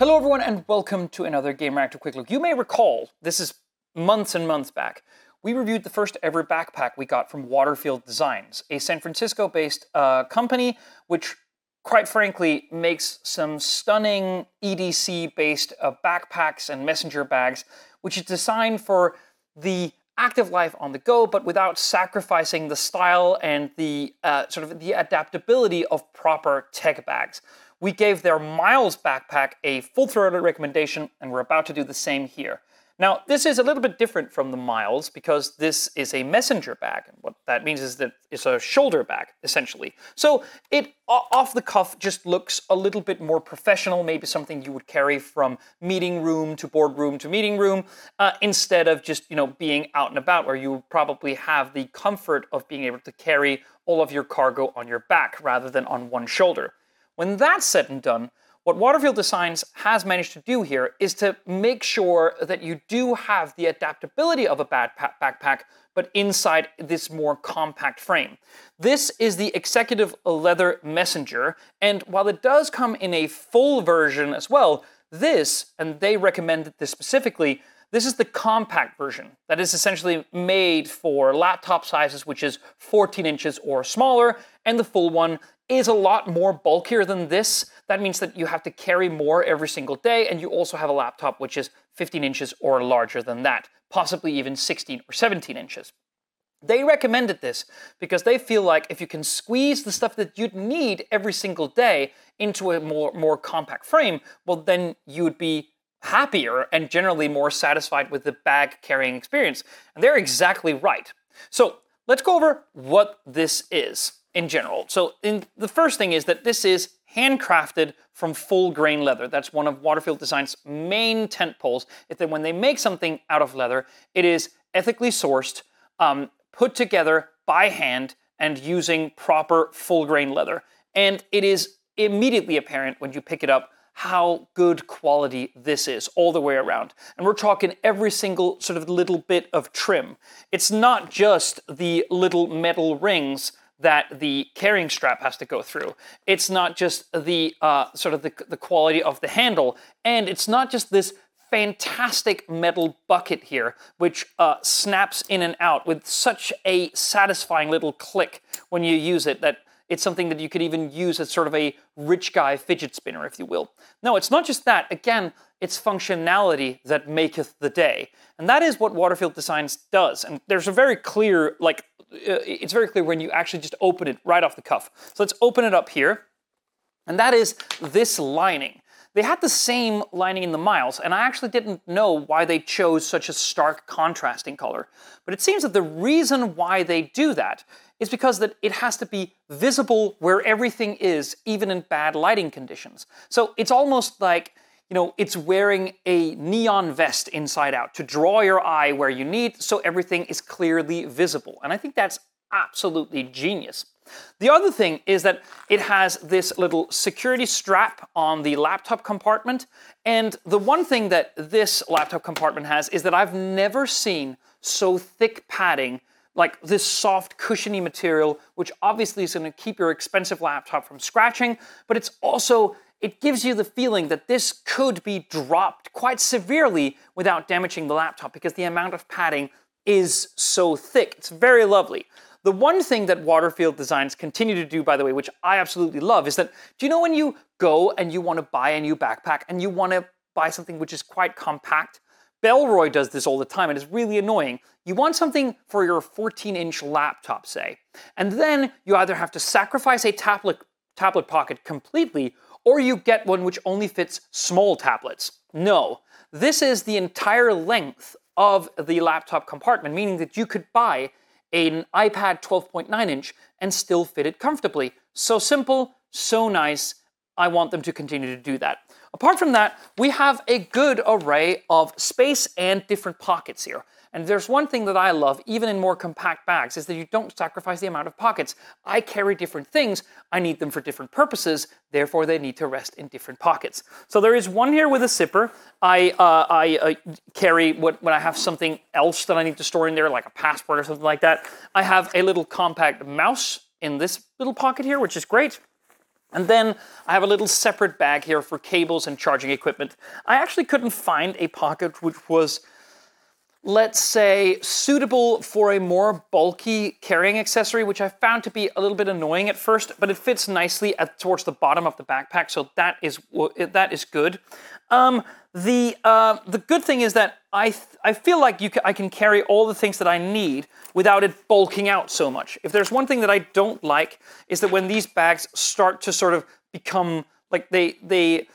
Hello, everyone, and welcome to another Gamereactor Quick Look. You may recall, this is months and months back, we reviewed the first ever backpack we got from Waterfield Designs, a San Francisco based uh, company which, quite frankly, makes some stunning EDC based uh, backpacks and messenger bags, which is designed for the active life on the go, but without sacrificing the style and the uh, sort of the adaptability of proper tech bags. We gave their Miles backpack a full throated recommendation, and we're about to do the same here. Now, this is a little bit different from the Miles because this is a messenger bag. And what that means is that it's a shoulder bag, essentially. So it, off the cuff, just looks a little bit more professional, maybe something you would carry from meeting room to boardroom to meeting room, uh, instead of just, you know, being out and about where you probably have the comfort of being able to carry all of your cargo on your back rather than on one shoulder. When that's said and done, what Waterfield Designs has managed to do here is to make sure that you do have the adaptability of a bad backpack, but inside this more compact frame. This is the Executive Leather Messenger, and while it does come in a full version as well, this, and they recommended this specifically, this is the compact version that is essentially made for laptop sizes, which is 14 inches or smaller, and the full one is a lot more bulkier than this. That means that you have to carry more every single day, and you also have a laptop which is 15 inches or larger than that, possibly even 16 or 17 inches. They recommended this because they feel like if you can squeeze the stuff that you'd need every single day into a more, more compact frame, well, then you would be happier and generally more satisfied with the bag carrying experience. And they're exactly right. So let's go over what this is in general. So in, the first thing is that this is handcrafted from full grain leather. That's one of Waterfield Design's main tent poles. Is that when they make something out of leather, it is ethically sourced, um, put together by hand, and using proper full grain leather. And it is immediately apparent when you pick it up how good quality this is all the way around. And we're talking every single sort of little bit of trim. It's not just the little metal rings that the carrying strap has to go through. It's not just the uh, sort of the, the quality of the handle, and it's not just this fantastic metal bucket here, which uh, snaps in and out with such a satisfying little click when you use it that it's something that you could even use as sort of a rich guy fidget spinner, if you will. No, it's not just that. Again, it's functionality that maketh the day. And that is what Waterfield Designs does. And there's a very clear, like, uh, it's very clear when you actually just open it right off the cuff. So let's open it up here. And that is this lining. They had the same lining in the Miles, and I actually didn't know why they chose such a stark contrasting color. But it seems that the reason why they do that is because that it has to be visible where everything is, even in bad lighting conditions. So it's almost like you know, it's wearing a neon vest inside out to draw your eye where you need so everything is clearly visible. And I think that's absolutely genius. The other thing is that it has this little security strap on the laptop compartment. And the one thing that this laptop compartment has is that I've never seen so thick padding like this soft cushiony material which obviously is going to keep your expensive laptop from scratching but it's also it gives you the feeling that this could be dropped quite severely without damaging the laptop because the amount of padding is so thick. It's very lovely. The one thing that Waterfield Designs continue to do, by the way, which I absolutely love, is that do you know when you go and you want to buy a new backpack and you want to buy something which is quite compact? Bellroy does this all the time and it's really annoying. You want something for your 14 inch laptop, say, and then you either have to sacrifice a tablet, tablet pocket completely or you get one which only fits small tablets. No, this is the entire length of the laptop compartment, meaning that you could buy an iPad 12.9 inch and still fit it comfortably. So simple, so nice. I want them to continue to do that. Apart from that, we have a good array of space and different pockets here. And there's one thing that I love, even in more compact bags, is that you don't sacrifice the amount of pockets. I carry different things, I need them for different purposes, therefore they need to rest in different pockets. So there is one here with a zipper. I, uh, I uh, carry what, when I have something else that I need to store in there, like a passport or something like that. I have a little compact mouse in this little pocket here, which is great. And then I have a little separate bag here for cables and charging equipment. I actually couldn't find a pocket which was, let's say, suitable for a more bulky carrying accessory, which I found to be a little bit annoying at first, but it fits nicely at, towards the bottom of the backpack, so that is that is good. Um, the uh, the good thing is that I I feel like you ca- I can carry all the things that I need without it bulking out so much. If there's one thing that I don't like is that when these bags start to sort of become like they they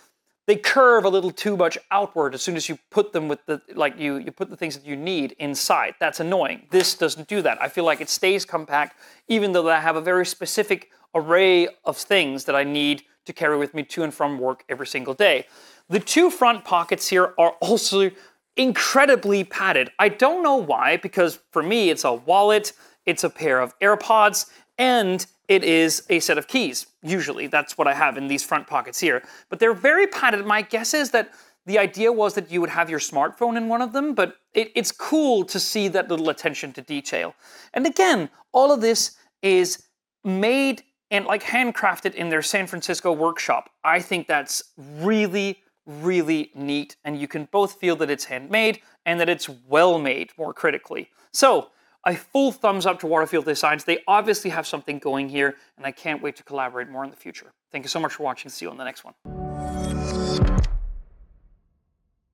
they curve a little too much outward as soon as you put them with the like you you put the things that you need inside. That's annoying. This doesn't do that. I feel like it stays compact even though I have a very specific array of things that I need to carry with me to and from work every single day. The two front pockets here are also incredibly padded. I don't know why, because for me, it's a wallet, it's a pair of AirPods, and it is a set of keys. Usually, that's what I have in these front pockets here. But they're very padded. My guess is that the idea was that you would have your smartphone in one of them, but it, it's cool to see that little attention to detail. And again, all of this is made and like handcrafted in their San Francisco workshop. I think that's really, really neat, and you can both feel that it's handmade and that it's well made, more critically. So, a full thumbs up to Waterfield Designs. They obviously have something going here, and I can't wait to collaborate more in the future. Thank you so much for watching. See you on the next one.